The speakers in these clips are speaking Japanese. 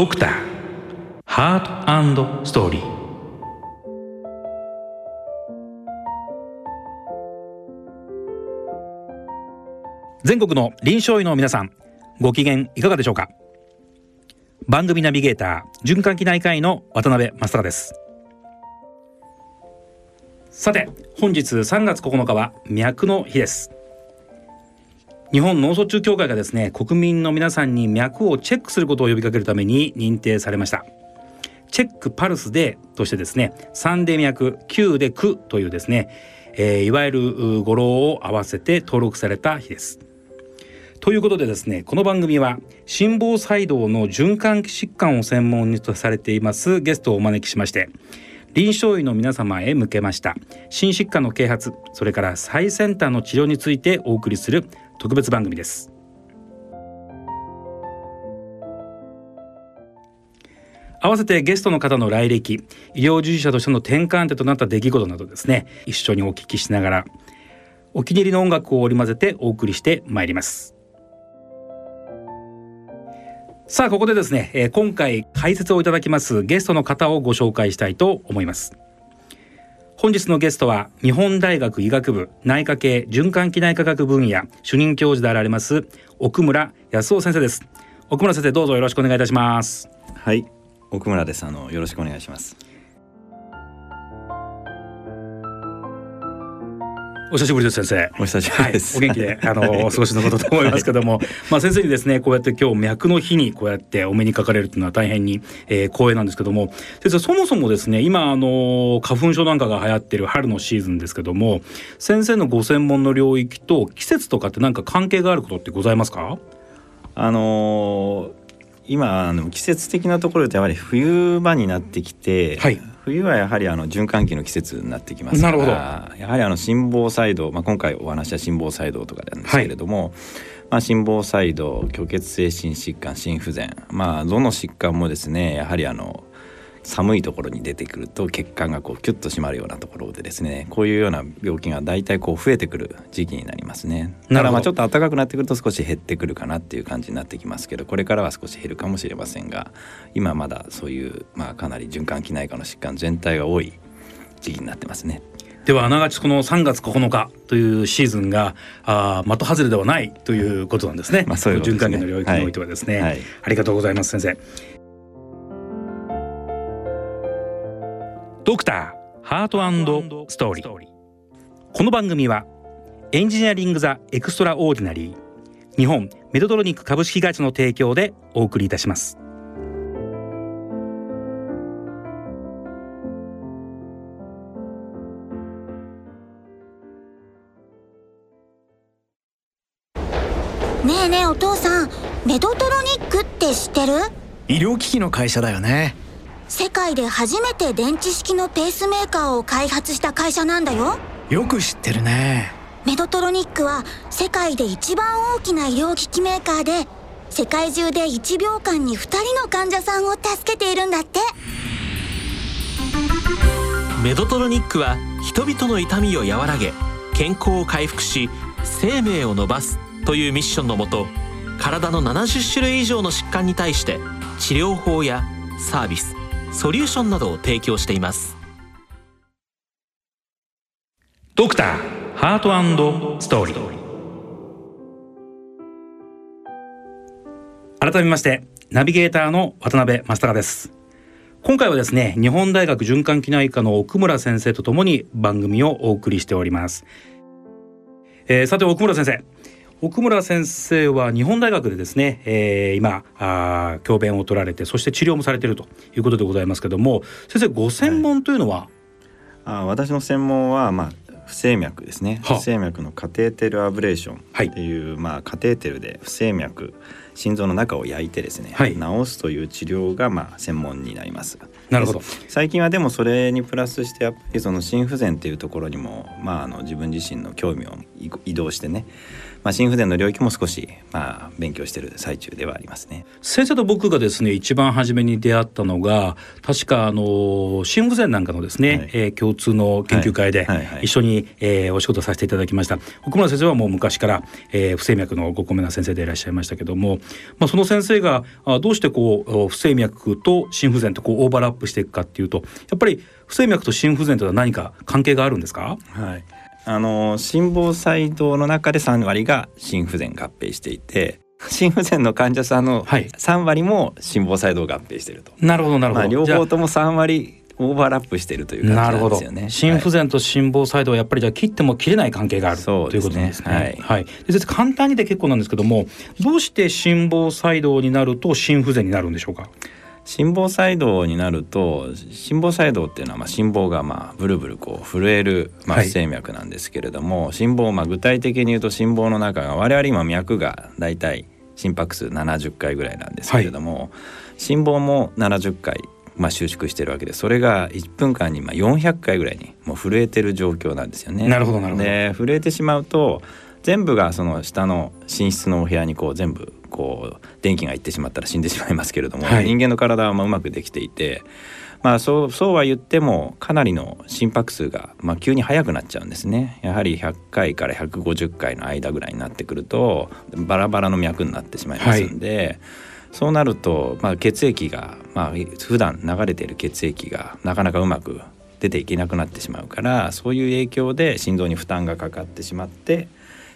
ドクター。ハートストーリー全国の臨床医の皆さんご機嫌いかがでしょうか？番組ナビゲーター循環器内科医の渡辺正孝です。さて本日3月9日は脈の日です。日本脳卒中協会がですね国民の皆さんに脈をチェックすることを呼びかけるために認定されました。チェックパルスデーとしてですね3で脈9で9というですね、えー、いわゆる語呂を合わせて登録された日です。ということでですねこの番組は心房細動の循環器疾患を専門にとされていますゲストをお招きしまして臨床医の皆様へ向けました。心疾患の啓発それから最先端の治療についてお送りする特別番組です。合わせてゲストの方の来歴医療従事者としての転換点となった出来事などですね一緒にお聞きしながらお気に入りの音楽を織り交ぜてお送りしてまいります。さあここでですね、今回解説をいただきますゲストの方をご紹介したいと思います。本日のゲストは日本大学医学部内科系循環器内科学分野主任教授であられます奥村康夫先生です。奥村先生どうぞよろしくお願いいたします。はい。奥村です。あのよろしくお願いします。お久しぶりです先生。お久しぶりです。はい、お元気であのお過ごしのことと思いますけども、はい、まあ先生にですねこうやって今日脈の日にこうやってお目にかかれるというのは大変に、えー、光栄なんですけども、先生そもそもですね今あの花粉症なんかが流行ってる春のシーズンですけども、先生のご専門の領域と季節とかって何か関係があることってございますか？あのー今あの季節的なところでやはり冬場になってきて、はい、冬はやはりあの循環器の季節になってきますからやはりあの心房細動、まあ、今回お話は心房細動とかなんですけれども、はい、まあ、心房細動虚血性心疾患心不全まあどの疾患もですねやはりあの寒いところに出てくると血管がこうキュッと締まるようなところでですねこういうような病気が大体こう増えてくる時期になりますねだからまあちょっと暖かくなってくると少し減ってくるかなっていう感じになってきますけどこれからは少し減るかもしれませんが今まだそういうまあかなり循環器内科の疾患全体が多い時期になってますね。ではあながちこの3月9日というシーズンがあ的外れではないということなんですね。まあ、そういう、ね、循環器の領域においてはですね、はいはい、ありがとうございます先生。ドクターハートストーリー。この番組は Engineering the Extraordinary 日本メドトロニック株式会社の提供でお送りいたします。ねえねえお父さんメドトロニックって知ってる？医療機器の会社だよね世界で初めて電池式のペースメーカーを開発した会社なんだよ。よく知ってるね。メドトロニックは世界で一番大きな医療機器メーカーで世界中で1秒間に2人の患者さんを助けているんだって。メドトロニックは人々の痛みを和らげ健康を回復し生命を伸ばすというミッションのもと体の70種類以上の疾患に対して治療法やサービスソリューションなどを提供しています。ドクターハートストーリー。改めましてナビゲーターの渡辺正孝です。今回はですね日本大学循環器内科の奥村先生とともに番組をお送りしております、えー、さて奥村先生奥村先生は日本大学でですね、えー、今あ教鞭を取られてそして治療もされているということでございますけども先生ご専門というのは、はい、あ私の専門は、まあ、不整脈ですね。不整脈のカテーテルアブレーションっていう、はい、まあ、カテーテルで不整脈心臓の中を焼いてですね、はい、治すという治療がまあ専門になります。なるほど。最近はでもそれにプラスしてやっぱりその心不全っていうところにも、まあ、あの自分自身の興味を移動してねまあ、心不全の領域も少し、まあ、勉強している最中ではありますね。先生と僕がですね一番初めに出会ったのが確かあの心不全なんかのですね、はい、えー、共通の研究会で一緒に、えー、お仕事させていただきました。奥村先生はもう昔から、えー、不整脈のご高名な先生でいらっしゃいましたけどもまあ、その先生がどうしてこう不整脈と心不全とこうオーバーラップしていくかっていうとやっぱり不整脈と心不全とは何か関係があるんですか、はいあの心房細動の中で3割が心不全合併していて心不全の患者さんの3割も心房細動合併していると、なるほどなるほど、まあ、両方とも3割オーバーラップしているという感じですよね。心不全と心房細動はやっぱりじゃ切っても切れない関係があるということですね。はい、はい、で簡単にで結構なんですけども、どうして心房細動になると心不全になるんでしょうか？心房細動になると心房細動っていうのはまあ心房がまあブルブルこう震えるまあ不整脈なんですけれども、はい、心房まあ具体的に言うと心房の中が我々今脈がだいたい心拍数70回ぐらいなんですけれども、はい、心房も70回まあ収縮してるわけでそれが1分間にまあ400回ぐらいにもう震えてる状況なんですよね。なるほどなるほど。で震えてしまうと全部がその下の寝室のお部屋にこう全部こう電気がいってしまったら死んでしまいますけれども、はい、人間の体はまあうまくできていて。まあ、そうそうは言ってもかなりの心拍数が、まあ、急に速くなっちゃうんですねやはり100回から150回の間ぐらいになってくるとバラバラの脈になってしまいますんで、はい、そうなると、まあ、血液が、まあ普段流れている血液がなかなかうまく出ていけなくなってしまうからそういう影響で心臓に負担がかかってしまって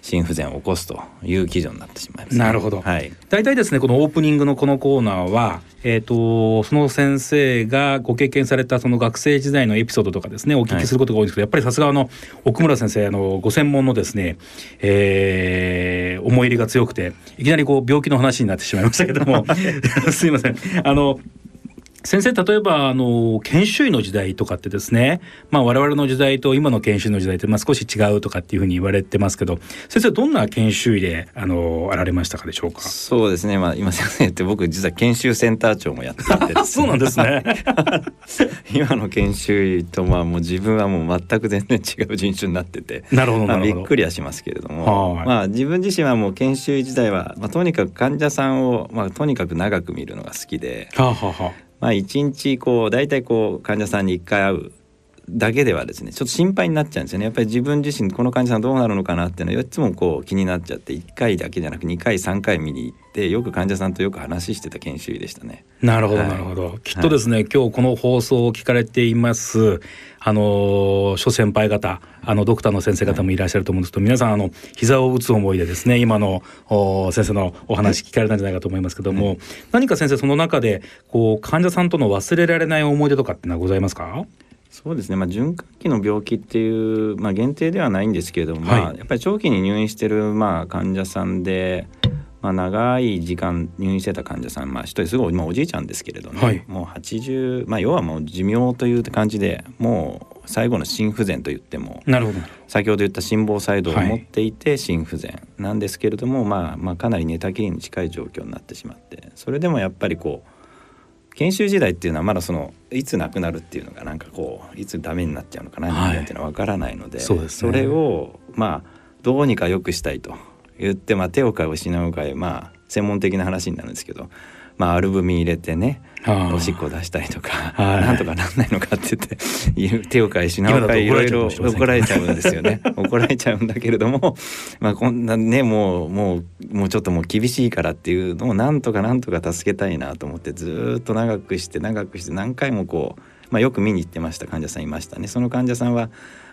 心不全を起こすという基準になってしまいます、ね、なるほど。はい。大体ですねこのオープニングのこのコーナーは。えーと、その先生がご経験されたその学生時代のエピソードとかですねお聞きすることが多いんですけど、はい、やっぱりさすがの奥村先生あのご専門のですね、えー、思い入れが強くていきなりこう病気の話になってしまいましたけども すいませんあの先生例えばあの研修医の時代とかってですね、まあ、我々の時代と今の研修医の時代ってまあ少し違うとかっていうふうに言われてますけど先生どんな研修医であのあられましたかでしょうか？そうですね、まあ、今先生って僕実は研修センター長もやっていて、ね、そうなんですね。今の研修医とまあもう自分はもう全く全然違う人種になってて。なるほどなるほど。びっくりはしますけれども、まあ、自分自身はもう研修医時代は、まあ、とにかく患者さんを、まあ、とにかく長く見るのが好きで。はあはあまあ、1日こう大体こう患者さんに1回会うだけではですねちょっと心配になっちゃうんですよね。やっぱり自分自身この患者さんどうなるのかなっていうのはいつもこう気になっちゃって1回だけじゃなく2回3回見に行ってよく患者さんとよく話してた研修医でしたね。なるほど、なるほど。きっとですね、はい、今日この放送を聞かれています。あの諸先輩方あのドクターの先生方もいらっしゃると思うんですけど、皆さんあの膝を打つ思いでですね今の先生のお話聞かれたんじゃないかと思いますけども、何か先生その中でこう患者さんとの忘れられない思い出とかってのはございますか？そうですね、まあ、循環器の病気っていう、まあ、限定ではないんですけれども、はい、まあ、やっぱり長期に入院してる、まあ、患者さんで、まあ、長い時間入院してた患者さん、まあ、一人すごい、まあ、おじいちゃんですけれどね、はい、もう80、まあ、要はもう寿命という感じでもう最後の心不全と言ってもなるほど。先ほど言った心房細動を持っていて心不全なんですけれども、はい、まあ、まあかなり寝たきりに近い状況になってしまってそれでもやっぱりこう研修時代っていうのはまだそのいつ亡くなるっていうのがなんかこういつダメになっちゃうのかなっていうのは分からないので、はい、それをまあどうにか良くしたいと言って、まあ、手を変え失うかえまあ専門的な話になるんですけど、まあ、アルブミ入れてねおしっこ出したりとか、なんとかなんないのかって言って手を変え品を変えいろいろ怒られちゃうんですよね。怒られちゃうんだけれども、まあ、こんなねもうもうもうちょっともう厳しいからっていうのをなんとかなんとか助けたいなと思ってずっと長くして長くして何回もこう、まあ、よく見に行ってました患者さんいましたね。その患者さんは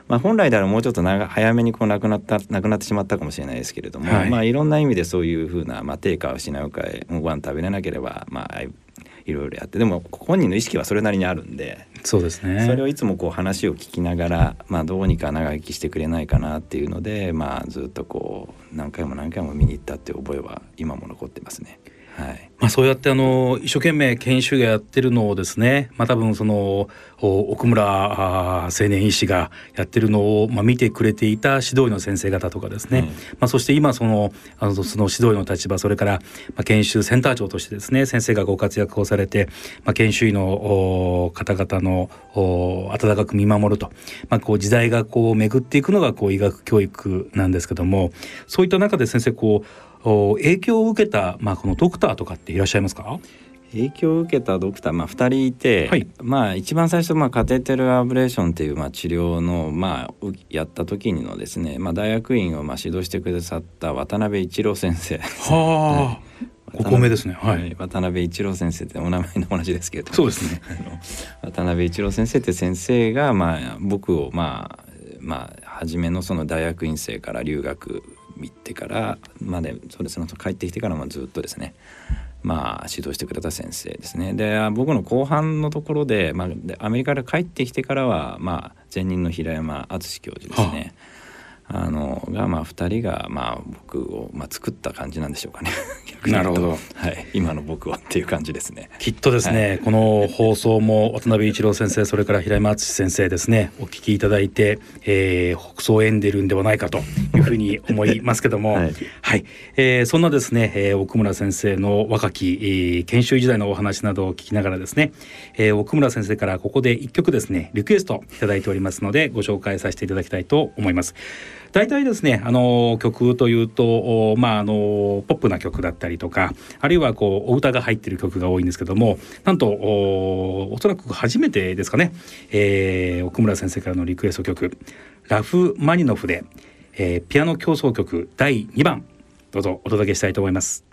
まあ、本来であればもうちょっと長早めにこう亡くなった亡くなってしまったかもしれないですけれども、はい。まあ、いろんな意味でそういうふうな、まあ、低下を失うかご飯食べれなければ、まあ、いろいろやってでも本人の意識はそれなりにあるんでそうですねそれをいつもこう話を聞きながら、まあ、どうにか長生きしてくれないかなっていうので、まあ、ずっとこう何回も何回も見に行ったっていう覚えは今も残ってますね。はい。まあ、そうやってあの一生懸命研修がやってるのをですね、まあ、多分その奥村青年医師がやってるのを、まあ、見てくれていた指導医の先生方とかですね、うん、まあ、そして今そのあのその指導医の立場それから、まあ、研修センター長としてですね先生がご活躍をされて、まあ、研修医の方々の温かく見守ると、まあ、こう時代がこう巡っていくのがこう医学教育なんですけどもそういった中で先生こう影響を受けた、まあ、このドクターとかっていらっしゃいますか？影響を受けたドクター、まあ、2人いて、はい、まあ、一番最初、まあ、カテーテルアブレーションっていう、まあ、治療の、まあ、やった時にのですね、まあ、大学院を、まあ、指導してくださった渡辺一郎先生。はあご高名ですね。はい。渡辺一郎先生ってお名前の同じですけど。そうですね。渡辺一郎先生って先生がまあ僕をまあまあ初めのその大学院生から留学行ってからまでそうですね帰ってきてからもずっとですねまあ、指導してくれた先生ですね。で僕の後半のところで,、まあ、でアメリカから帰ってきてからは、まあ、前任の平山敦教授ですね、はあ。あのがまあ2人がまあ僕をまあ作った感じなんでしょうかね。なるほど、はい、今の僕をっていう感じですね。きっとですね、はい、この放送も渡辺一郎先生それから平山敦先生ですねお聞きいただいて、えー、北総エンデルんではないかというふうに思いますけども。はい、はい、えー、そんなですね、えー、奥村先生の若き、えー、研修時代のお話などを聞きながらですね、えー、奥村先生からここで一曲ですねリクエストいただいておりますのでご紹介させていただきたいと思います。大体ですねあの曲というとまああのポップな曲だったりとかあるいはこうお歌が入ってる曲が多いんですけどもなんとおそらく初めてですかね、えー、奥村先生からのリクエスト曲ラフマニノフで、えー、ピアノ協奏曲第2番どうぞお届けしたいと思います。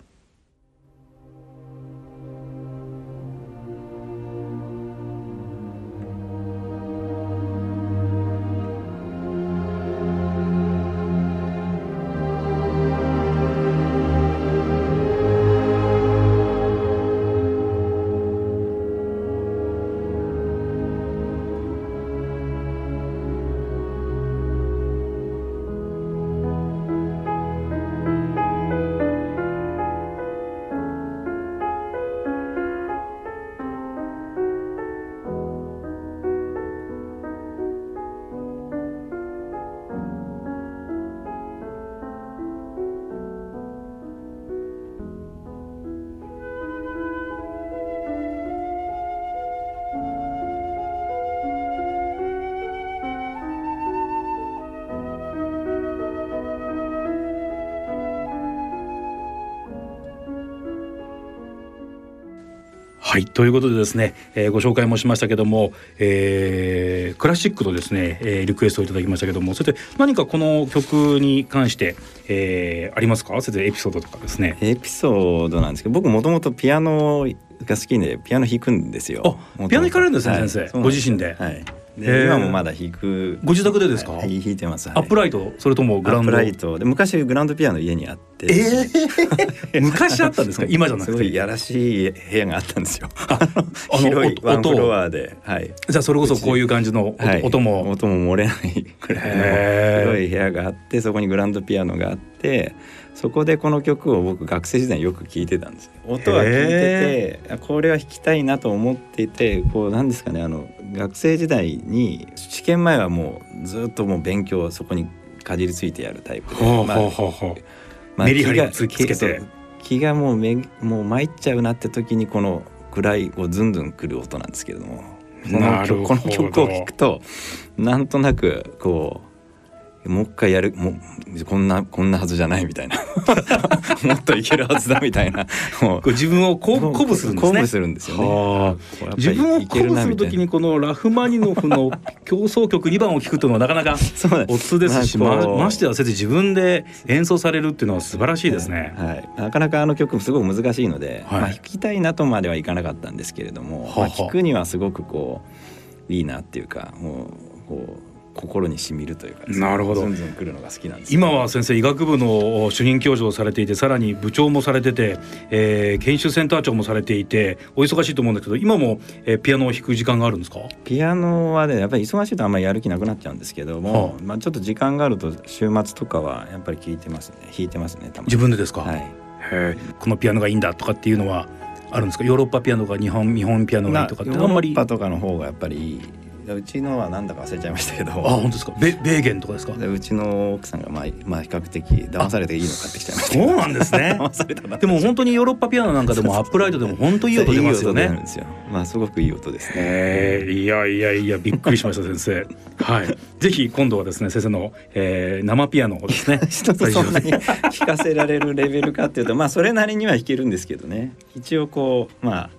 ということでですね、えー、ご紹介もしましたけども、えー、クラシックのですね、えー、リクエストをいただきましたけどもそれで何かこの曲に関して、えー、ありますか？それでエピソードとかですね。エピソードなんですけど僕もともとピアノが好きでピアノ弾くんですよ。ピアノ弾かれるんですね、はい、先生。ご自身で、はいで今もまだ弾く。ご自宅でですか、はい、弾いてます、はい、アップライト？それともグランド？アップライト。で昔グランドピアノ家にあって。えー、昔あったんですか？今じゃなくて？すごいやらしい部屋があったんですよ。広いワンフロアで、はい、じゃあそれこそこういう感じの音はい、音も？音も漏れないくらいの広い部屋があってそこにグランドピアノがあってそこでこの曲を僕学生時代よく聴いてたんです音は聞いててこれは弾きたいなと思っていてこうなんですかねあの学生時代に試験前はもうずっともう勉強そこにかじりついてやるタイプで、まあ、まあ、メリハリをつけて。気がもうめもう参っちゃうなって時にこの暗いこうズンズンくる音なんですけれどもこのこの曲を聴くとなんとなくこうもう一回やるもうこんなこんなはずじゃないみたいな。もっといけるはずだみたいな。もう。自分を鼓舞するんですね。鼓舞するんですよね。自分を鼓舞するときにこのラフマニノフの競争曲2番を聞くというのはなかなかおつですしまましては先生自分で演奏されるっていうのは素晴らしいですね。はい、なかなかあの曲すごい難しいので、はい、まあ弾きたいなとまではいかなかったんですけれども、まあ、弾くにはすごくこういいなっていうかもうこう。心にしみるというか、ね、なるほど。ずんずん来るのが好きなんです、ね、今は先生医学部の主任教授をされていてさらに部長もされてて、えー、研修センター長もされていてお忙しいと思うんだけど今も、えー、ピアノを弾く時間があるんですか？ピアノはねやっぱり忙しいとあんまりやる気なくなっちゃうんですけども、はあ、まあちょっと時間があると週末とかはやっぱり聞いてますね。弾いてますね自分でですか、はい、へこのピアノがいいんだとかっていうのはあるんですか？ヨーロッパピアノが日本日本ピアノがいいとかってあんまり。ヨーロッパとかの方がやっぱりいいうちのはなんだか忘れちゃいましたけど。あ本当ですか？ベベーゲンとかですか？うちの奥さんがまあ、まあ、比較的騙されていいの買ってきちゃいましたそうなんですね。でも本当にヨーロッパピアノなんかでもアップライトでも本当いい音出ますよね。いいまあすごくいい音ですね。いやいやいやびっくりしました先生。はい。ぜひ今度はですね先生の、えー、生ピアノをですね。一つそんなに弾かせられるレベルかっていうとまあそれなりには弾けるんですけどね。一応こうまあ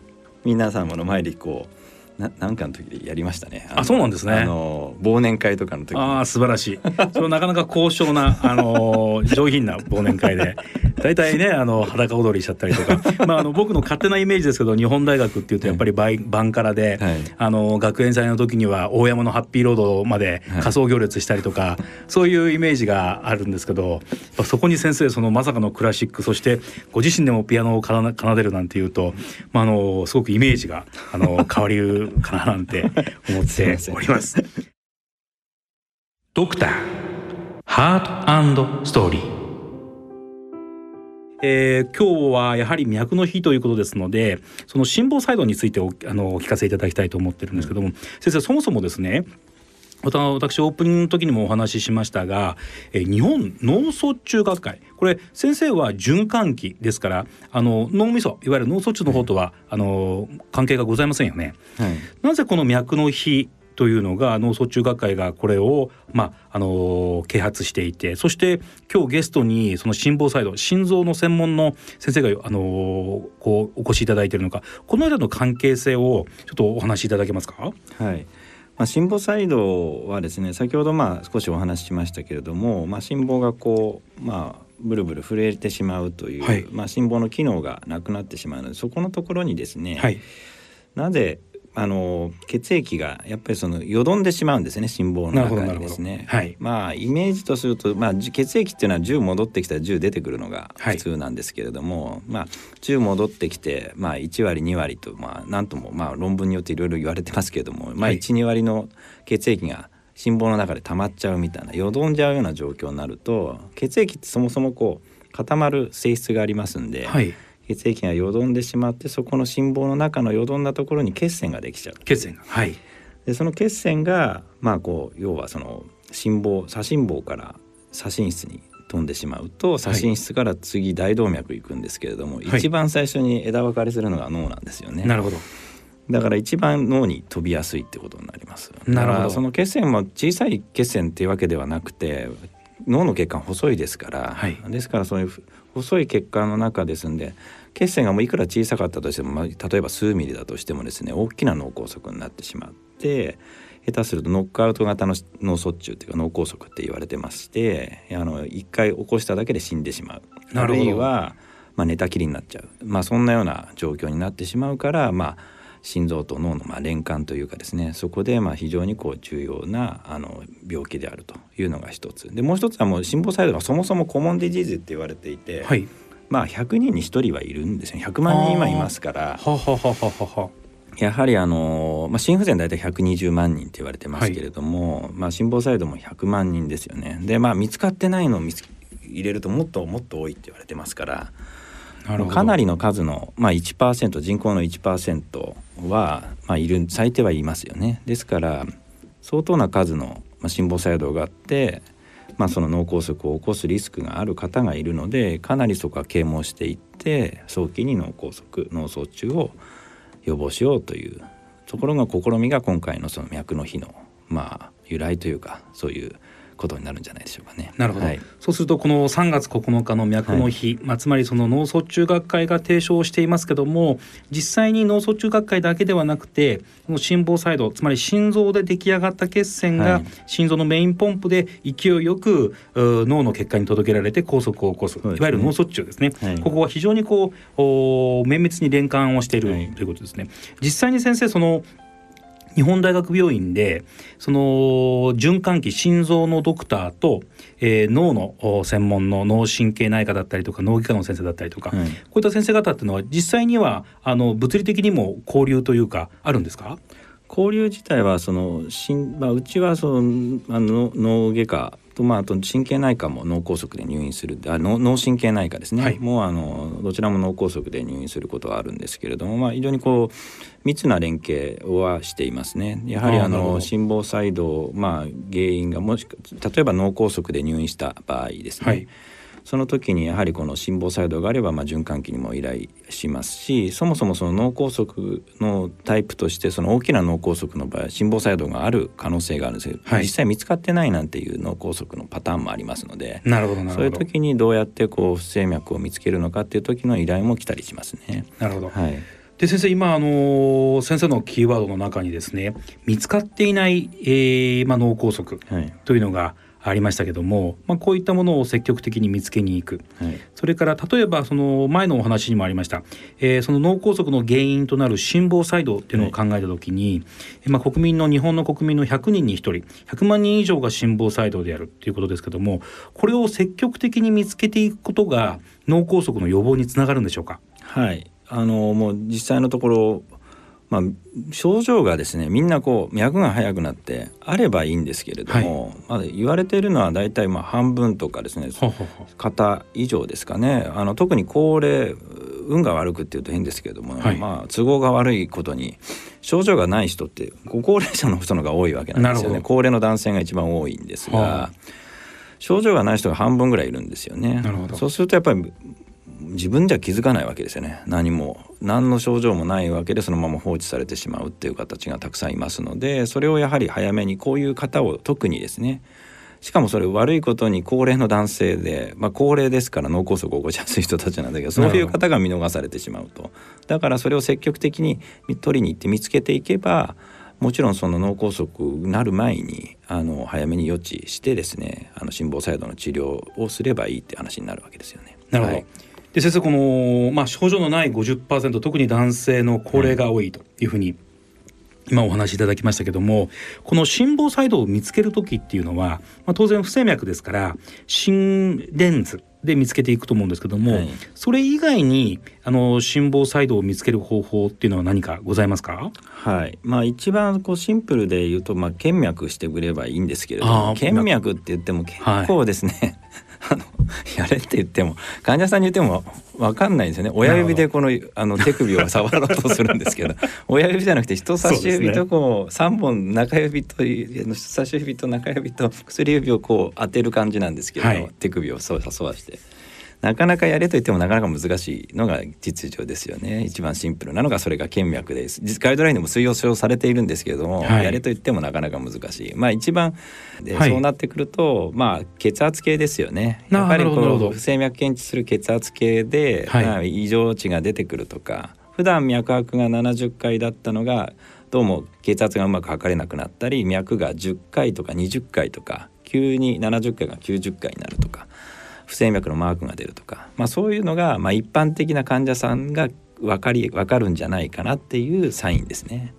皆様の前でこうななんかの時でやりましたね。あそうなんですね。あの忘年会とかの時。ああ素晴らしい。それなかなか高尚な あの上品な忘年会で大体ねあの裸踊りしちゃったりとか、まあ、あの僕の勝手なイメージですけど日本大学っていうとやっぱりバイ、バンカラで、はい、あの学園祭の時には大山のハッピーロードまで仮装行列したりとか、はい、そういうイメージがあるんですけどそこに先生そのまさかのクラシックそしてご自身でもピアノを奏でるなんていうと、まあ、あのすごくイメージがあの変わりるかななんて思っております。ドクターハートストーリー。えー、今日はやはり脈の日ということですのでその心房細動についておあのお聞かせいただきたいと思ってるんですけども、先生そもそもですね私オープニングの時にもお話ししましたが、え日本脳卒中学会これ先生は循環器ですからあの脳みそいわゆる脳卒中の方とは、はい、あの関係がございませんよね。はい、なぜこの脈の日というのが脳卒中学会がこれを、まあ、あの啓発していてそして今日ゲストにその心房細動心臓の専門の先生が、あのこうお越しいただいているのかこの間の関係性をちょっとお話しいただけますか？はいまあ、心房細動はですね先ほどまあ少しお話ししましたけれども、まあ、心房がこうまあブルブル震えてしまうという、はい、まあ、心房の機能がなくなってしまうのでそこのところにですね、はい、なぜあの血液がやっぱりそのよどんでしまうんですね心房の中にですね、はい、まあイメージとすると、まあ、血液っていうのは10戻ってきたら10出てくるのが普通なんですけれども、はい、まあ10戻ってきて、まあ、1割2割とまあ何ともまあ論文によっていろいろ言われてますけれども、まあ、12割の血液が心房の中で溜まっちゃうみたいなよどんじゃうような状況になると血液ってそもそもこう固まる性質がありますんで。はい血液がよどんでしまってそこの心房の中のよどんだところに血栓ができちゃう。血栓がはい。でその血栓がまあこう要はその心房左心房から左心室に飛んでしまうと左心室から次大動脈行くんですけれども、はい、一番最初に枝分かれするのが脳なんですよね。なるほど。だから一番脳に飛びやすいってことになります。だからその血栓も小さい血栓っていうわけではなくて脳の血管細いですから、はい、ですからそういう細い血管の中ですんで血栓がもういくら小さかったとしても、まあ、例えば数ミリだとしてもですね大きな脳梗塞になってしまって下手するとノックアウト型の脳卒中っていうか脳梗塞って言われてましてあの一回起こしただけで死んでしまう。あるいは、まあ、寝たきりになっちゃう、まあ、そんなような状況になってしまうからまあ心臓と脳のまあ連関というかですねそこでまあ非常にこう重要なあの病気であるというのが一つ。でもう一つはもう心房細動がそもそもコモンディジーズって言われていて、はい、まあ100人に1人はいるんですよ100万人今いますから。やはりあの、まあ、心不全大体120万人って言われてますけれども、はい、まあ、心房細動も100万人ですよね。でまあ見つかってないのを見つ入れるともっともっと多いって言われてますからかなりの数の、まあ1、人口の1%は、まあ、いる最低はいますよね。ですから相当な数の、まあ、心房細動があってまあ、その脳梗塞を起こすリスクがある方がいるのでかなりそこは啓蒙していって早期に脳梗塞脳卒中を予防しようというところが試みが今回のその脈の日のまあ由来というかそういうことになるんじゃないでしょうかね。なるほど。はい、そうするとこの3月9日の脈の日、はい、まあつまりその脳卒中学会が提唱していますけども、実際に脳卒中学会だけではなくて、この心房細動つまり心臓で出来上がった血栓が心臓のメインポンプで勢いよく脳の血管に届けられて梗塞を起こす、いわゆる脳卒中ですね。はい、ここは非常にこうお綿密に連関をしているということですね。実際に先生その日本大学病院でその循環器心臓のドクターと、えー、脳の専門の脳神経内科だったりとか脳外科の先生だったりとか、こういった先生方っていうのは実際にはあの物理的にも交流というかあるんですか？交流自体はそのしん、まあ、うちはそのあの脳外科とまあ、あと神経内科も脳梗塞で入院するあ脳脳神経内科ですね、はい、もうあのどちらも脳梗塞で入院することはあるんですけれども、まあ、非常にこう密な連携はしていますね。やはりあの心房細動、まあ、原因がもし例えば脳梗塞で入院した場合ですね、はいその時にやはりこの心房細動があればまあ循環器にも依頼しますしそもそもその脳梗塞のタイプとしてその大きな脳梗塞の場合心房細動がある可能性があるんですけど、はい、実際見つかってないなんていう脳梗塞のパターンもありますのでなるほどそういう時にどうやってこう不整脈を見つけるのかっていう時の依頼も来たりしますね。なるほど、はい。で先生今あの先生のキーワードの中にですね見つかっていない、えーまあ、脳梗塞というのが、はいありましたけども、まあ、こういったものを積極的に見つけに行く、はい、それから例えばその前のお話にもありました、えー、その脳梗塞の原因となる心房細動っていうのを考えた時に、はい、まあ、国民の日本の国民の100人に1人100万人以上が心房細動であるっていうことですけどもこれを積極的に見つけていくことが脳梗塞の予防につながるんでしょうか？はい。あのもう実際のところまあ、症状がですねみんなこう脈が速くなってあればいいんですけれども、はい、まあ、言われているのは大体まあ半分とかですね肩以上ですかね。あの特に高齢運が悪くっていうと変ですけれども、はい、まあ、都合が悪いことに症状がない人ってご高齢者の人のが多いわけなんですよね。高齢の男性が一番多いんですが。症状がない人が半分ぐらいいるんですよね。そうするとやっぱり自分では気づかないわけですよね。何も何の症状もないわけでそのまま放置されてしまうっていう形がたくさんいますのでそれをやはり早めにこういう方を特にですね。しかもそれ悪いことに高齢の男性で、まあ、高齢ですから脳梗塞を起こしやすい人たちなんだけどそういう方が見逃されてしまうと。だからそれを積極的に取りに行って見つけていけばもちろんその脳梗塞になる前にあの早めに予知してですねあの心房細動の治療をすればいいって話になるわけですよね。なるほど、はいで先生この、まあ、症状のない50%特に男性の高齢が多いというふうに、今お話しいただきましたけどもこの心房細動を見つける時っていうのは、まあ、当然不整脈ですから心電図で見つけていくと思うんですけども、はい、それ以外にあの心房細動を見つける方法っていうのは何かございますか？はい。まあ一番こうシンプルで言うと、まあ、検脈してくればいいんですけれども検脈って言っても結構ですね、はい あのやれって言っても患者さんに言っても分かんないんですよね親指でこのあの手首を触ろうとするんですけど親指じゃなくて人差し指とこう3本中指と人差し指と中指と薬指をこう当てる感じなんですけど、はい、手首をそうさそうして。なかなかやれと言ってもなかなか難しいのが実情ですよね。一番シンプルなのがそれが検脈です。ガイドラインでも推奨されているんですけれども、はい、やれと言ってもなかなか難しい。まあ一番で、はい、そうなってくるとまあ血圧計ですよね。やっぱりこの不整脈検知する血圧計で、はい、まあ、異常値が出てくるとか普段脈拍が70回だったのがどうも血圧がうまく測れなくなったり脈が10回とか20回とか急に70回が90回になるとか不整脈のマークが出るとか、まあ、そういうのが、まあ、一般的な患者さんが分かり分かるんじゃないかなっていうサインですね。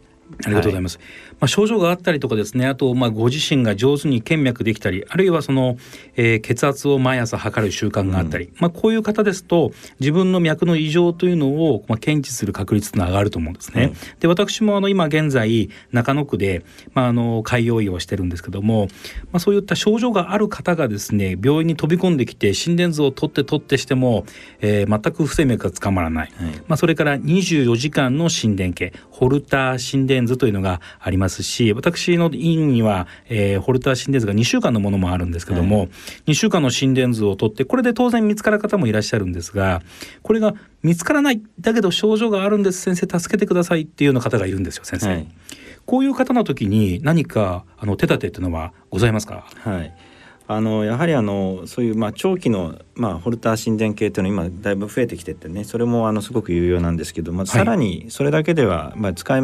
ありがとうございます。はい、まあ、症状があったりとかですねあとまあご自身が上手に検脈できたりあるいはその、えー、血圧を毎朝測る習慣があったり、うん、まあ、こういう方ですと自分の脈の異常というのを、まあ、検知する確率が上がると思うんですね。うん、で私もあの今現在中野区で、まあ、あの開業医をしてるんですけども、まあ、そういった症状がある方がですね病院に飛び込んできて心電図を取って取ってしても、えー、全く不整脈がつかまらない、はい、まあ、それから24時間の心電計ホルター心電図というのがありますし私の院には、えー、ホルター心電図が2週間のものもあるんですけども、はい、2週間の心電図を取ってこれで当然見つかる方もいらっしゃるんですがこれが見つからないだけど症状があるんです先生助けてくださいっていうような方がいるんですよ先生。はい、こういう方の時に何かあの手立てっていうのはございますか？はい。あのやはりあのそういうまあ長期のまあホルター心電計というのは今だいぶ増えてきててねそれもあのすごく有用なんですけど、まあ、さらにそれだけではまあ使い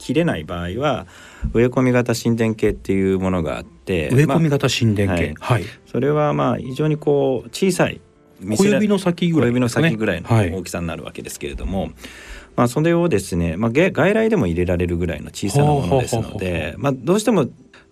切れない場合は植え込み型心電計っていうものがあって植え込み型心電計、まあ、はい、はい、それはまあ非常にこう小さい小指の先ぐらい、ね、小指の先ぐらいの大きさになるわけですけれども、はい、まあ、それをですね、まあ、外来でも入れられるぐらいの小さなものですので、まあ、どうしても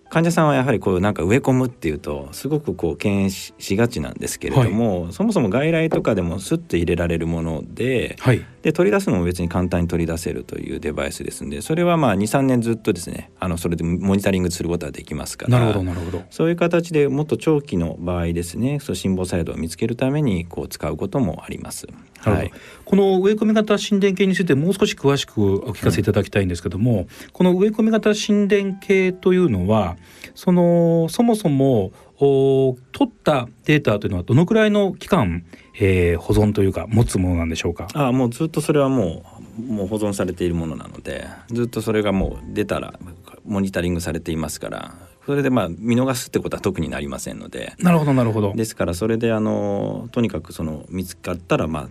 患者さんはやはりこうなんか植え込むっていうとすごくこう敬遠しがちなんですけれども、はい、そもそも外来とかでもスッと入れられるものではい、で取り出すのも別に簡単に取り出せるというデバイスですんでそれはまあ23年ずっとですねあのそれでモニタリングすることができますから。なるほどなるほど。そういう形でもっと長期の場合ですねそう心房細動を見つけるためにこう使うこともあります。はい、この植え込み型心電計についてもう少し詳しくお聞かせいただきたいんですけども、うん、この植え込み型心電計というのはそのそもそも取ったデータというのはどのくらいの期間、えー、保存というか持つものなんでしょうか？あもうずっとそれはもうもう保存されているものなのでずっとそれがもう出たらモニタリングされていますからそれでまあ見逃すってことは特になりませんので。なるほどなるほど。ですからそれであのとにかくその見つかったらまあ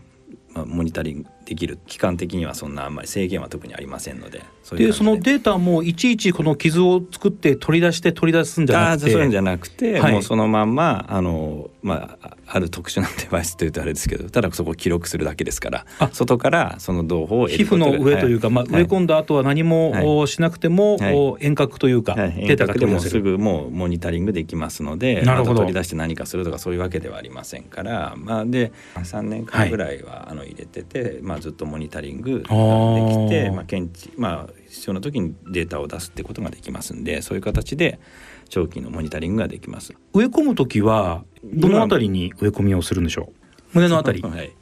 まあ、モニタリングできる。期間的にはそんなあんまり制限は特にありませんので。で。そのデータもいちいちこの傷を作って取り出して取り出すんじゃなくて。そういうんじゃなくて、はい、もうそのまんまあの、まあ、ある特殊なデバイスというとあれですけどただそこを記録するだけですから外からその情報を皮膚の上というか、はい、まあ、植え込んだ後は何もしなくても、遠隔というか、データが取り出せる。すぐもうモニタリングできますのでなるほど。取り出して何かするとかそういうわけではありませんから、まあ、で3年間ぐらいは、あの入れてて、まあ、ずっとモニタリングできて、まあ、検知まあ必要な時にデータを出すってことができますんでそういう形で長期のモニタリングができます。植え込む時はどのあたりに植え込みをするんでしょう？胸のあたり、はい。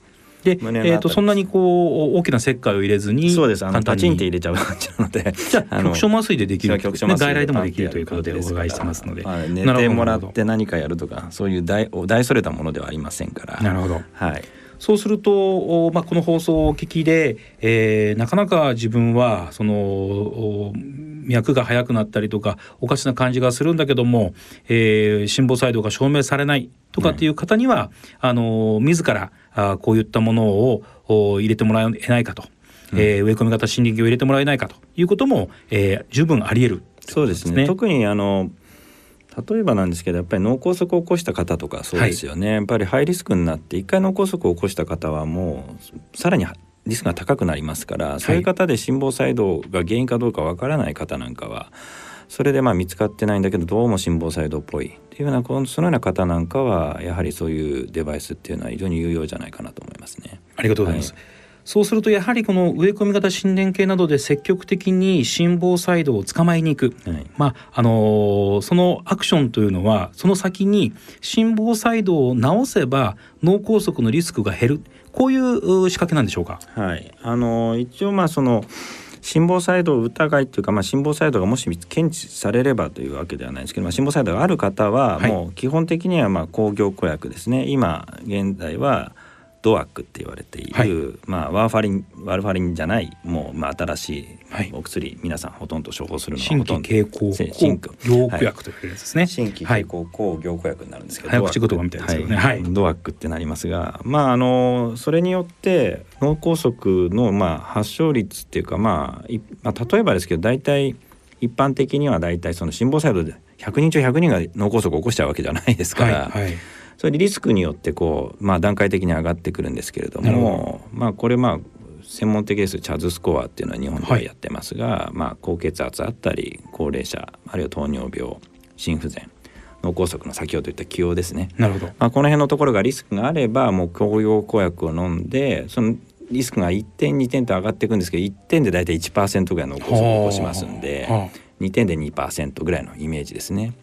で、えーと、そんなにこう大きな石灰を入れずにそうです。あのパチンって入れちゃう感じなので。じゃあ局所麻酔でできる局所、ね、外来でもできるということでお伺いしてますので、まあ、寝てもらって何かやるとかそういう大大それたものではありませんから。なるほど。はいそうすると、まあ、この放送をお聞きで、えー、なかなか自分はその脈が速くなったりとかおかしな感じがするんだけども、えー、心房細動が証明されないとかっていう方には、うん、あの自らあこういったものを入れてもらえないかと、うん、えー、植え込み型森林を入れてもらえないかということも、えー、十分あり得る、ね、そうですね。特にあの例えばなんですけどやっぱり脳梗塞を起こした方とかそうですよね、はい、やっぱりハイリスクになって一回脳梗塞を起こした方はもうさらにリスクが高くなりますから、そういう方で心房細動が原因かどうかわからない方なんかはそれでまあ見つかってないんだけどどうも心房細動っぽい。っていうようなそのような方なんかはやはりそういうデバイスっていうのは非常に有用じゃないかなと思いますね。ありがとうございます、はいそうするとやはりこの植え込み型心電計などで積極的に心房細動を捕まえに行く、はい、まああのー、そのアクションというのはその先に心房細動を治せば脳梗塞のリスクが減る。こういう仕掛けなんでしょうか？はい、あのー、一応まあその心房細動疑いというか、まあ、心房細動がもし検知されればというわけではないですけど、まあ、心房細動がある方はもう基本的にはまあ抗凝固薬ですね。今現在はドアックって言われている、はい、まあ、ワーファリンワルファリンじゃないもう、まあ、新しいお薬、はい、皆さんほとんど処方するのは新規経口新凝固薬というやつですね、はい、新規経口抗凝固薬になるんですけど、早口言葉みたいですけどね、はい。ドアックってなりますがまああのそれによって脳梗塞の、まあ、発症率っていうか、まあ、まあ例えばですけど大体一般的には大体その心房細動で100人中100人が脳梗塞を起こしちゃうわけじゃないですから。はい。はいそれリスクによってこう、まあ、段階的に上がってくるんですけれどもまあこれまあ専門的です。チャズスコアっていうのは日本ではやってますが、はい、まあ、高血圧あったり高齢者あるいは糖尿病心不全脳梗塞の先ほど言った起用ですね。なるほど、まあ、この辺のところがリスクがあればもう抗用抗薬を飲んでそのリスクが1点2点と上がっていくんですけど1点で大体1%ぐらいの脳梗塞を起こしますんで2点で2%ぐらいのイメージですね。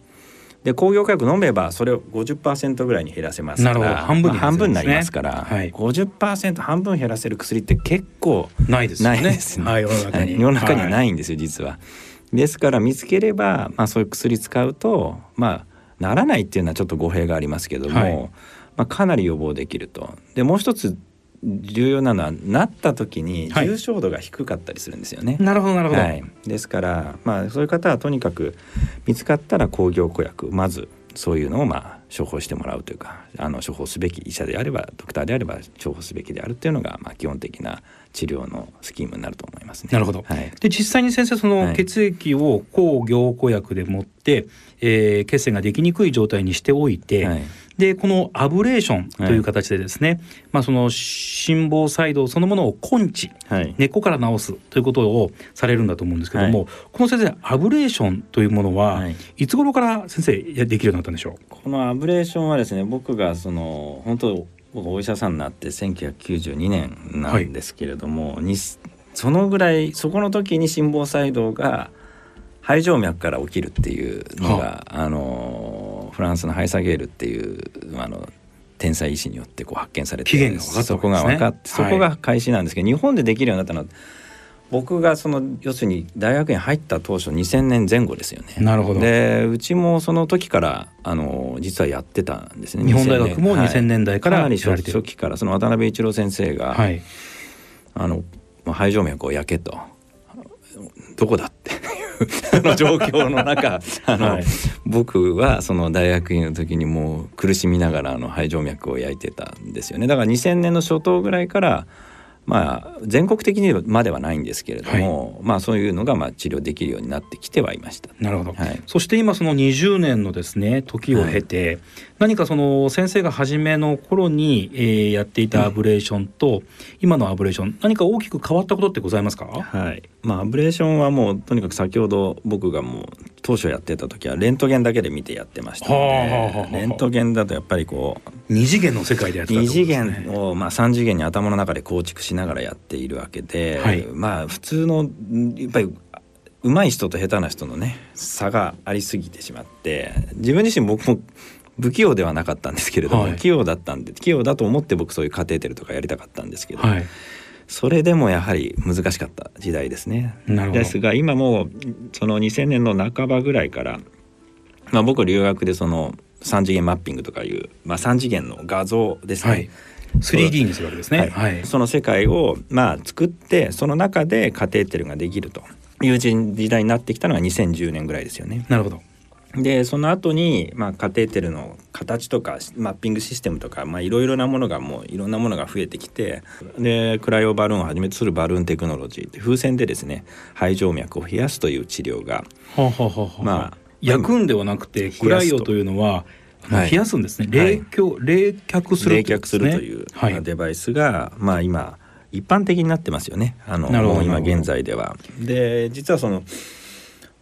で工業価格飲めばそれを50%ぐらいに減らせますから。半分、ね。まあ、半分になりますから、はい、50%半分減らせる薬って結構ないですね。ですね。はい、世の中に、世の中にはないんですよ、実は。ですから見つければ、まあ、そういう薬使うとまあならないっていうのはちょっと語弊がありますけども、はい、まあ、かなり予防できると。でもう一つ重要なのはなった時に重症度が低かったりするんですよね。はい、なるほどなるほど、はい、ですからまあそういう方はとにかく見つかったら抗凝固薬まずそういうのをまあ処方してもらうというかあの処方すべき医者であればドクターであれば処方すべきであるというのがまあ基本的な治療のスキームになると思いますね。なるほど。はい、で実際に先生その血液を抗凝固薬でもって、はい、えー、血栓ができにくい状態にしておいて、はい、でこのアブレーションという形でですね、はい、まあ、その心房細動そのものを根治、はい、根っこから治すということをされるんだと思うんですけども、はい、この先生アブレーションというものは、い、つ頃から先生できるようになったんでしょう？このアブレーションはですね僕がその本当僕お医者さんになって1992年なんですけれども、にそのぐらいそこの時に心房細動が肺静脈から起きるっていうのが、あ。のフランスのハイサゲールっていうあの天才医師によってこう発見されて、ね、そこが分かって、そこが開始なんですけど、日本でできるようになったのは僕がその要するに大学に入った当初2000年前後ですよね。なるほど。でうちもその時からあの実はやってたんですね。日本大学も2000年。代から、はい、かなり初期からその渡辺一郎先生が、はい、あの肺静脈を焼けと。どこだって の状況の中 あの、はい、僕はその大学院の時にもう苦しみながらあの肺静脈を焼いてたんですよね。だから2000年の初頭ぐらいからまあ、全国的にまではないんですけれども、はい、まあ、そういうのがまあ治療できるようになってきてはいました。なるほど、はい、そして今その20年のですね時を経て、はい、何かその先生が初めの頃に、えー、やっていたアブレーションと、今のアブレーション何か大きく変わったことってございますか、はい。まあ、アブレーションはもうとにかく先ほど僕がもう当初やってた時はレントゲンだけで見てやってましたので、レントゲンだとやっぱりこう二次元の世界でやってた、ね、2次元をまあ3次元に頭の中で構築しながらやっているわけで、はい、まあ普通のやっぱり上手い人と下手な人のね差がありすぎてしまって自分自身僕も不器用ではなかったんですけれども、はい、器用だったんで器用だと思って僕そういうカテーテルとかやりたかったんですけど、はい、それでもやはり難しかった時代ですね。ですが今もその2000年の半ばぐらいから、まあ、僕留学でその3次元マッピングとかいう、まあ、3次元の画像ですね、はい。3D にするわけですね、はい、その世界をまあ作ってその中でカテーテルができると。いう時代になってきたのが2010年ぐらいですよね。なるほど。でその後にまあカテーテルの形とかマッピングシステムとかいろいろなものがもういろんなものが増えてきてでクライオバルーンをはじめとするバルーンテクノロジーって風船でですね肺静脈を冷やすという治療がまあ焼くんではなくてクライオというのは冷やすんですね、はい、冷却冷却する、ね、冷却するというデバイスが、まあ今一般的になってますよね。あの今現在では。で実はその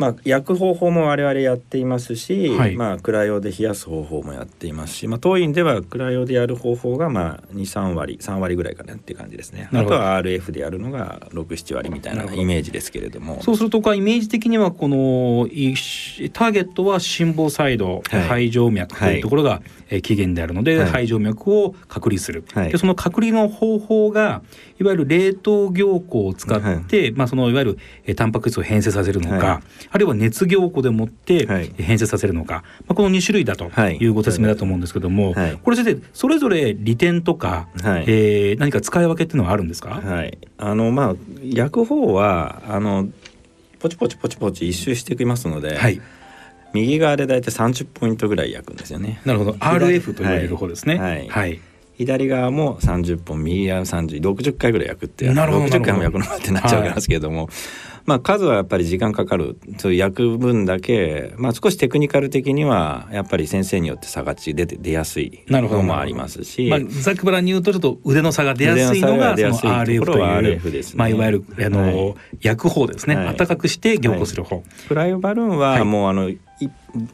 まあ、焼く方法も我々やっていますし、はい、まあ、クライオで冷やす方法もやっていますし、まあ、当院ではクライオでやる方法がまあ23割3割ぐらいかなっていう感じですね。あとは RF でやるのが67割みたいなイメージですけれども。そうするとかイメージ的にはこのターゲットは心房細動、はい、肺静脈というところが起源であるので、はい、肺静脈を隔離する、でその隔離の方法がいわゆる冷凍凝固を使って、まあ、そのいわゆるタンパク質を変性させるのか、あるいは熱凝固でもって変性させるのか、はい、まあ、この2種類だとい。うご説明だと思うんですけども、はい、これ先生それぞれ利点とか、はい、えー、何か使い分けっていうのはあるんですか、はい、あのまあ焼く方はあのポチポチポチポチ一周してきますので、はい、右側で大体30ポイントぐらい焼くんですよね。なるほど。RF と言われる方ですね。はい、はい。左側も30本右側3060回ぐらい焼くって60回も焼くのかってなっちゃうんですけれども、はい、まあ、数はやっぱり時間かかる。そういう焼く分だけ、まあ、少しテクニカル的にはやっぱり先生によって差が出て出やすいのもありますし、まあ、ざっくばらんに言うとちょっと腕の差が出やすいのがその RF という RF です、ね、まあ、いわゆるあの、はい、焼く方ですね、はい、暖かくして凝固する方。はい、フライオバルーンはもうあの、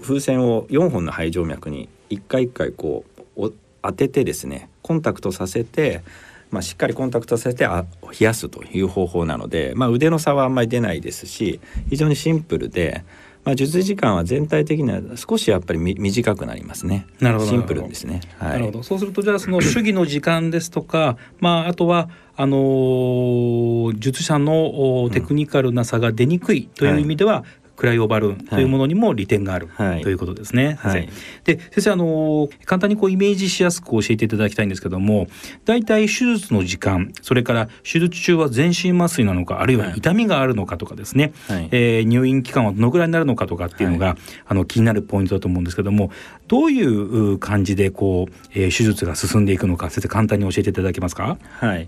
風船を4本の肺静脈に一回一回こう当ててですねコンタクトさせてまあ、しっかりコンタクトさせてあ冷やすという方法なので、まあ、腕の差はあんまり出ないですし非常にシンプルで、まあ、術時間は全体的には少しやっぱり短くなりますね。なるほどシンプルですね。はい、なるほどそうするとじゃあその主義の時間ですとか、まあ、あとはあのー、術者のテクニカルな差が出にくいという意味では、クライオバルーンというものにも利点がある、はい、ということですね。はい、で先生あの簡単にこうイメージしやすく教えていただきたいんですけども大体手術の時間それから手術中は全身麻酔なのかあるいは痛みがあるのかとかですね、はい、えー、入院期間はどのぐらいになるのかとかっていうのが、あの気になるポイントだと思うんですけどもどういう感じでこう、えー、手術が進んでいくのか先生簡単に教えていただけますか？はい。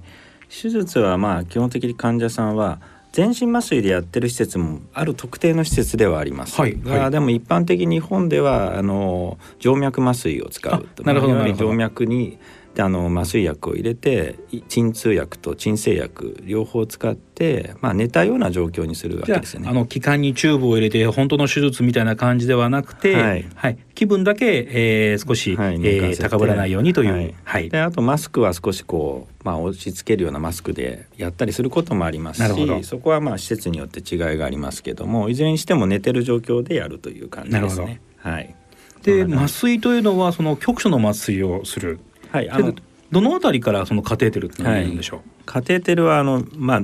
手術はまあ基本的に患者さんは全身麻酔でやってる施設もある特定の施設ではあります。はいはい、でも一般的に日本ではあの静脈麻酔を使うと。なるほど。静脈にであの麻酔薬を入れて鎮痛薬と鎮静薬両方使って、まあ、寝たような状況にするわけですね。あの気管にチューブを入れて本当の手術みたいな感じではなくて、はい、はい、気分だけ、えー、少し、はい、えー、高ぶらないようにという。はい、はい、であとマスクは少しこう、まあ、押し付けるようなマスクでやったりすることもありますしそこはまあ施設によって違いがありますけどもいずれにしても寝てる状況でやるという感じですね。はい、で麻酔というのはその局所の麻酔をするはい、あのどのあたりからそのカテーテルってのがいるんでしょう、はい、カテーテルはあのまあ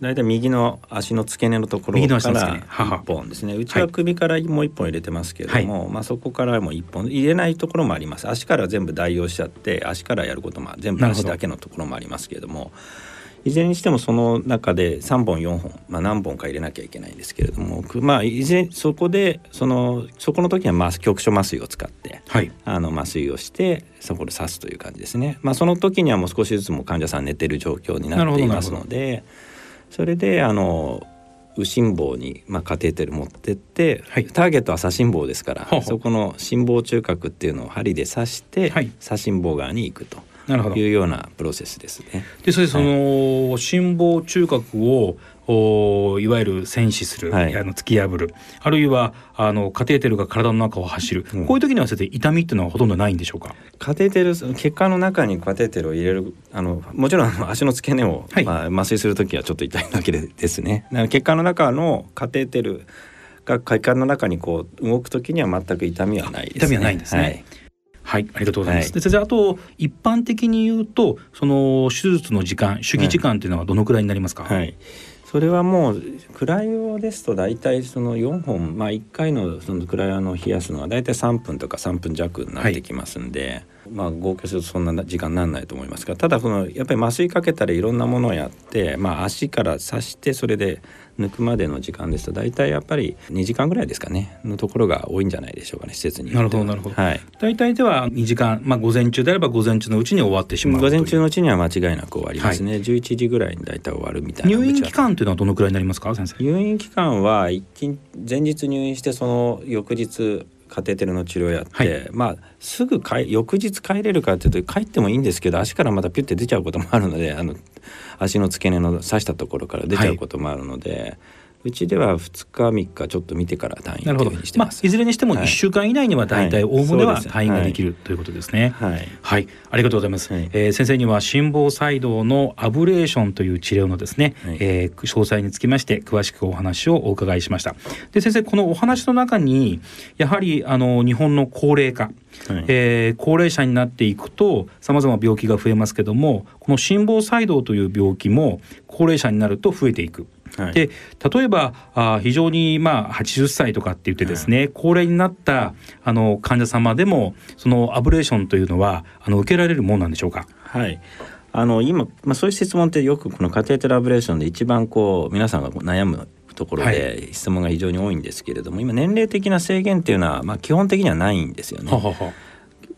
大体右の足の付け根のところから一本ですね。うちは首からもう一本入れてますけれども、はい、まあ、そこからも一本。入れないところもあります。足から全部代用しちゃって足からやることも全部足だけのところもありますけれどもいずれにしてもその中で3本4本、まあ、何本か入れなきゃいけないんですけれども、まあ、いずれそこでそのそこの時は局所麻酔を使って、はい、あの麻酔をしてそこで刺すという感じですね。まあ、その時にはもう少しずつも患者さん寝てる状況になっていますのでそれであの右心房に、まあ、カテーテル持ってって、はい、ターゲットは左心房ですからそこの心房中隔っていうのを針で刺して、はい、左心房側に行くと。なるほど。いうようなプロセスですね。でそれでその、心房中隔をおいわゆる戦死する、はい、あの突き破る。あるいはあのカテーテルが体の中を走る、うん、こういう時には先生痛みっていうのはほとんどないんでしょうか？カテーテル血管の中にカテーテルを入れるあのもちろん足の付け根を、はい、まあ、麻酔する時はちょっと痛いだけですね。血管の中のカテーテルが血管の中にこう動く時には全く痛みはないです、ね、痛みはないんですね。はいはい、ありがとうございます。はい、で先生あと一般的に言うとその手術の時間手技時間というのはどのくらいになりますか？はい、それはもうクライオですと大体その4本まあ1回のそのクライオの冷やすのは大体3分とか3分弱になってきますんで、はい、まあ合計するとそんな時間にならないと思いますがただそのやっぱり麻酔かけたりいろんなものをやって、まあ、足から刺してそれで抜くまでの時間ですと大体やっぱり2時間ぐらいですかねのところが多いんじゃないでしょうかね施設になるほどなるほど、はい、大体では2時間、まあ、午前中であれば午前中のうちに終わってしまう午前中のうちには間違いなく終わりますね、はい、11時ぐらいに大体終わるみたいな入院期間というのはどのくらいになりますか先生？入院期間は前日入院してその翌日カテーテルの治療やって、はい、まあすぐ帰翌日帰れるかっていうと帰ってもいいんですけど足からまたピュッて出ちゃうこともあるのであの足の付け根の刺したところから出ちゃうこともあるので。はいうちでは2日3日ちょっと見てから退院というふうにしてまあ、いずれにしても1週間以内には大体おおむねは退院ができる、ということですね。はい、はい、ありがとうございます、はい、えー、先生には心房細動のアブレーションという治療のですね、はい、えー、詳細につきまして詳しくお話をお伺いしました。で先生このお話の中にやはりあの日本の高齢化はい、えー、高齢者になっていくとさまざま病気が増えますけどもこの心房細動という病気も高齢者になると増えていくはい、で例えばあ非常にまあ80歳とかって言ってですね、はい、高齢になったあの患者様でもそのアブレーションというのはあの受けられるものなんでしょうか？はい。あの今、まあ、そういう質問ってよくこのカテーテルアブレーションで一番こう皆さんが悩むところで質問が非常に多いんですけれども、はい、今年齢的な制限っていうのは、まあ、基本的にはないんですよね。ははは。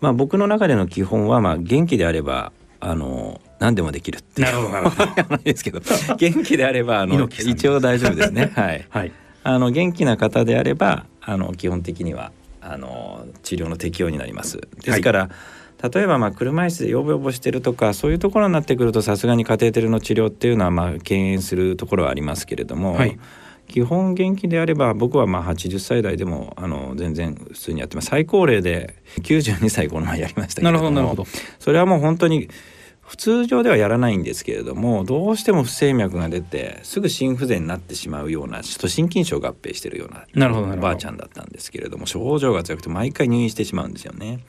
まあ、僕の中での基本は、まあ、元気であればあの何でもできるってなるほどなるほど。ですけど。元気であればあの一応大丈夫ですね。はい、はい、あの元気な方であればあの基本的にはあの治療の適用になります。ですから、はい。例えばまあ車椅子でヨボヨボしてるとかそういうところになってくるとさすがにカテーテルの治療っていうのはまあ敬遠するところはありますけれども、はい、基本元気であれば僕はまあ80歳代でもあの全然普通にやってます。最高齢で92歳この前やりましたけれども。それはもう本当に普通上ではやらないんですけれどもどうしても不整脈が出てすぐ心不全になってしまうようなちょっと心筋症合併してるようなおばあちゃんだったんですけれども症状が強くて毎回入院してしまうんですよね。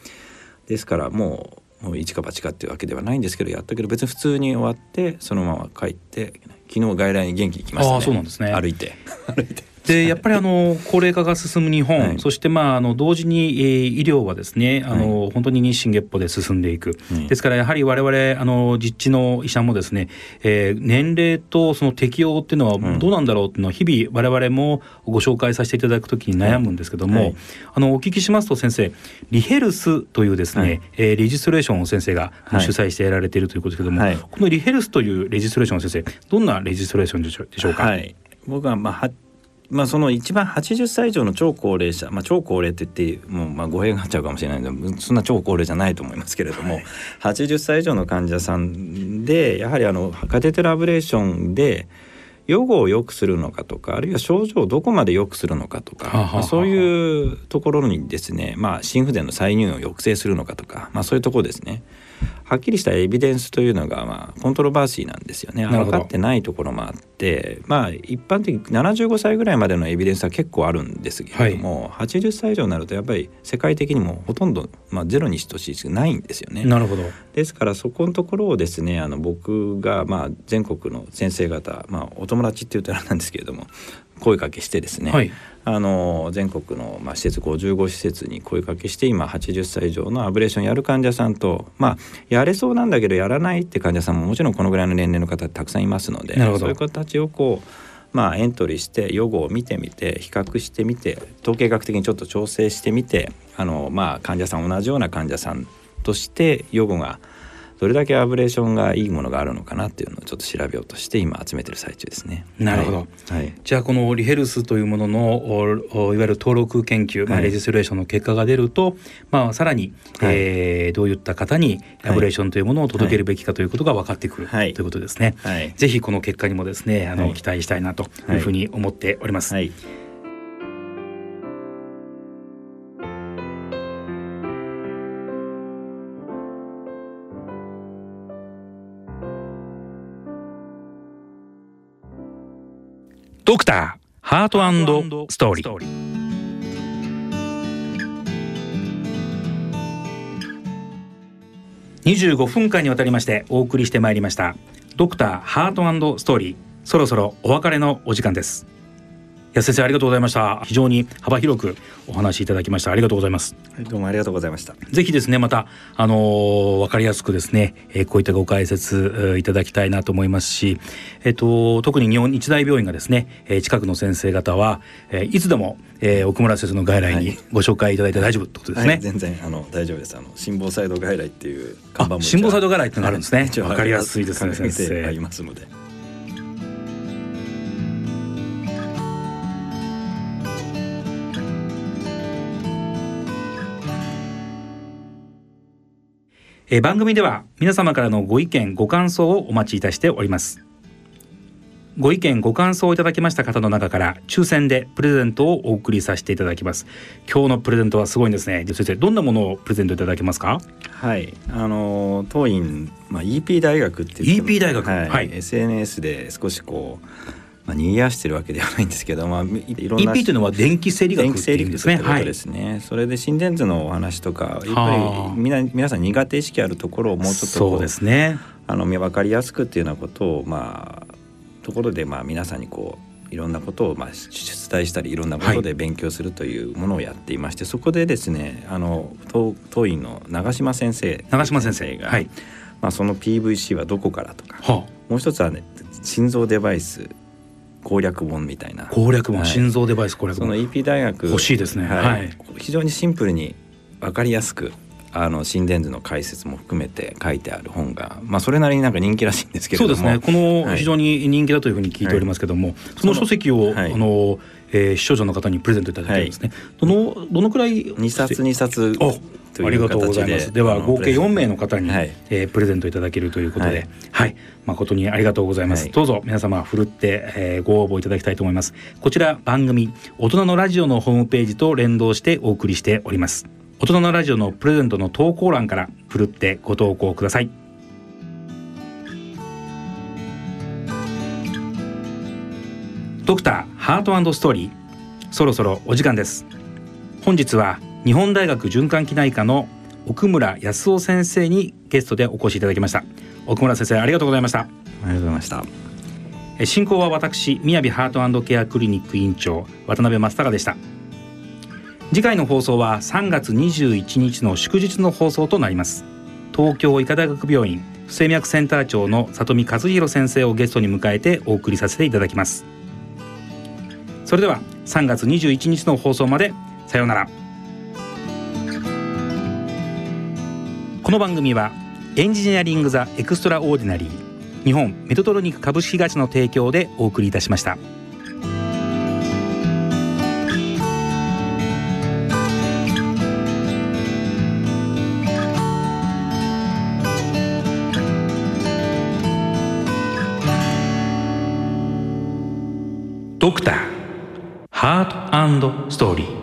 ですからもうもう一か八かっていうわけではないんですけどやったけど別に普通に終わってそのまま帰って昨日外来に元気に来ましたね。そうなんですね。歩いて。歩いてでやっぱりあの高齢化が進む日本、はい、そしてまああの同時に、えー、医療はですねあの、はい、本当に日進月歩で進んでいく、はい、ですからやはり我々あの実地の医者もですね、えー、年齢とその適用っていうのはどうなんだろうっていうのを日々我々もご紹介させていただくときに悩むんですけども、あのお聞きしますと先生リヘルスというですね、はい、えー、レジストレーションを先生が主催してやられているということですけども、このリヘルスというレジストレーション先生どんなレジストレーションでしょうか、僕はまあまあ、その一番80歳以上の超高齢者、まあ、超高齢って言ってもうまあ語弊があっちゃうかもしれないけどそんな超高齢じゃないと思いますけれども、はい、80歳以上の患者さんでやはりあのカテテラブレーションで予後を良くするのかとかあるいは症状をどこまで良くするのかとか、まあ、そういうところにですね、まあ、心不全の再入院を抑制するのかとか、まあ、そういうところですね。はっきりしたエビデンスというのが、まあ、コントロバーシーなんですよね。分かってないところもあってまあ一般的に75歳ぐらいまでのエビデンスは結構あるんですけれども、はい、80歳以上になるとやっぱり世界的にもほとんど、まあ、ゼロに等しいないんですよね。なるほど。ですからそこのところをですねあの僕が、まあ、全国の先生方、まあ、お友達っていうとあれなんですけれども声かけしてですね、はい、あの全国の、まあ、施設55施設に声かけして今80歳以上のアブレーションやる患者さんと、まあ、やれそうなんだけどやらないって患者さんももちろんこのぐらいの年齢の方たくさんいますのでそういう子たちをこうまあ、エントリーして予後を見てみて比較してみて統計学的にちょっと調整してみてあの、まあ、患者さん同じような患者さんとして予後がどれだけアブレーションがいいものがあるのかなっていうのをちょっと調べようとして今集めてる最中ですね。なるほど。はい、じゃあこのリヘルスというもののいわゆる登録研究、まあ、レジストレーションの結果が出ると、まあ、さらに、はい、えー、どういった方にアブレーションというものを届けるべきかということが分かってくる、はい、ということですね。はい、ぜひこの結果にもですねあの、期待したいなというふうに思っております。はいドクターハートストーリー。25分間にわたりましてお送りしてまいりましたドクターハートストーリー。そろそろお別れのお時間です安先生ありがとうございました。非常に幅広くお話しいただきました。ありがとうございます。はいどうもありがとうございました。ぜひですねまたあのー、分かりやすくですね、えー、こういったご解説いただきたいなと思いますしえっ、ー、と特に日本日大病院がですね、えー、近くの先生方は、えー、いつでも、えー、奥村先生の外来にご紹介いただいて大丈夫ってことですね、はい、全然あの大丈夫です。あの心房細動外来っていう看板も心房細動外来ってのがあるんですね。わかりやすいですね先生。ありますのでえ番組では皆様からのご意見ご感想をお待ちいたしております。ご意見ご感想をいただきました方の中から抽選でプレゼントをお送りさせていただきます。今日のプレゼントはすごいんですね。先生どんなものをプレゼントいただけますか？はい。あの当院まあ EP 大学っていう EP 大学。はい、はい、SNS で少しこうまあ、逃げやしてるわけではないんですけど、まあ、いろんな EP というのは電気生理学っていうですね。ですね、はい、それで心電図のお話とかやっぱりみな皆さん苦手意識あるところをもうちょっとそうですね。あの分かりやすくっていうようなことをまあところでまあ皆さんにこういろんなことをまあ出題したりいろんなことで勉強するというものをやっていまして、はい、そこでですねあの当当院の長島先生長島先生。が、はい。まあ、その PVC はどこからとか、はあ、もう一つはね心臓デバイス攻略本みたいな。攻略本、はい、心臓デバイス攻略本。その EP 大学。欲しいですね、はい、はい、非常にシンプルに分かりやすくあの心電図の解説も含めて書いてある本が、まあ、それなりになんか人気らしいんですけれども。そうですね。この非常に人気だというふうに聞いておりますけども、はい、その書籍を、あのえー、視聴者の方にプレゼントいただいてですね、どのどのくらい2冊2冊とうございます。では合計4名の方に、はい、えー、プレゼントいただけるということで、はい、はい、誠にありがとうございます。はい、どうぞ皆様ふるって、えー、ご応募いただきたいと思います。こちら番組大人のラジオのホームページと連動してお送りしております。大人のラジオのプレゼントの投稿欄からふるってご投稿ください。ドクターハートストーリーそろそろお時間です本日は日本大学循環器内科の奥村康夫先生にゲストでお越しいただきました。奥村先生ありがとうございました。ありがとうございました。進行は私宮城ハートケアクリニック院長渡辺正孝でした。次回の放送は3月21日の祝日の放送となります。東京医科大学病院不整脈センター長の里見和弘先生をゲストに迎えてお送りさせていただきます。それでは3月21日の放送までさようならこの番組は Engineering the Extraordinary 日本メドトロニック株式会社の提供でお送りいたしました。ドクターハートストーリー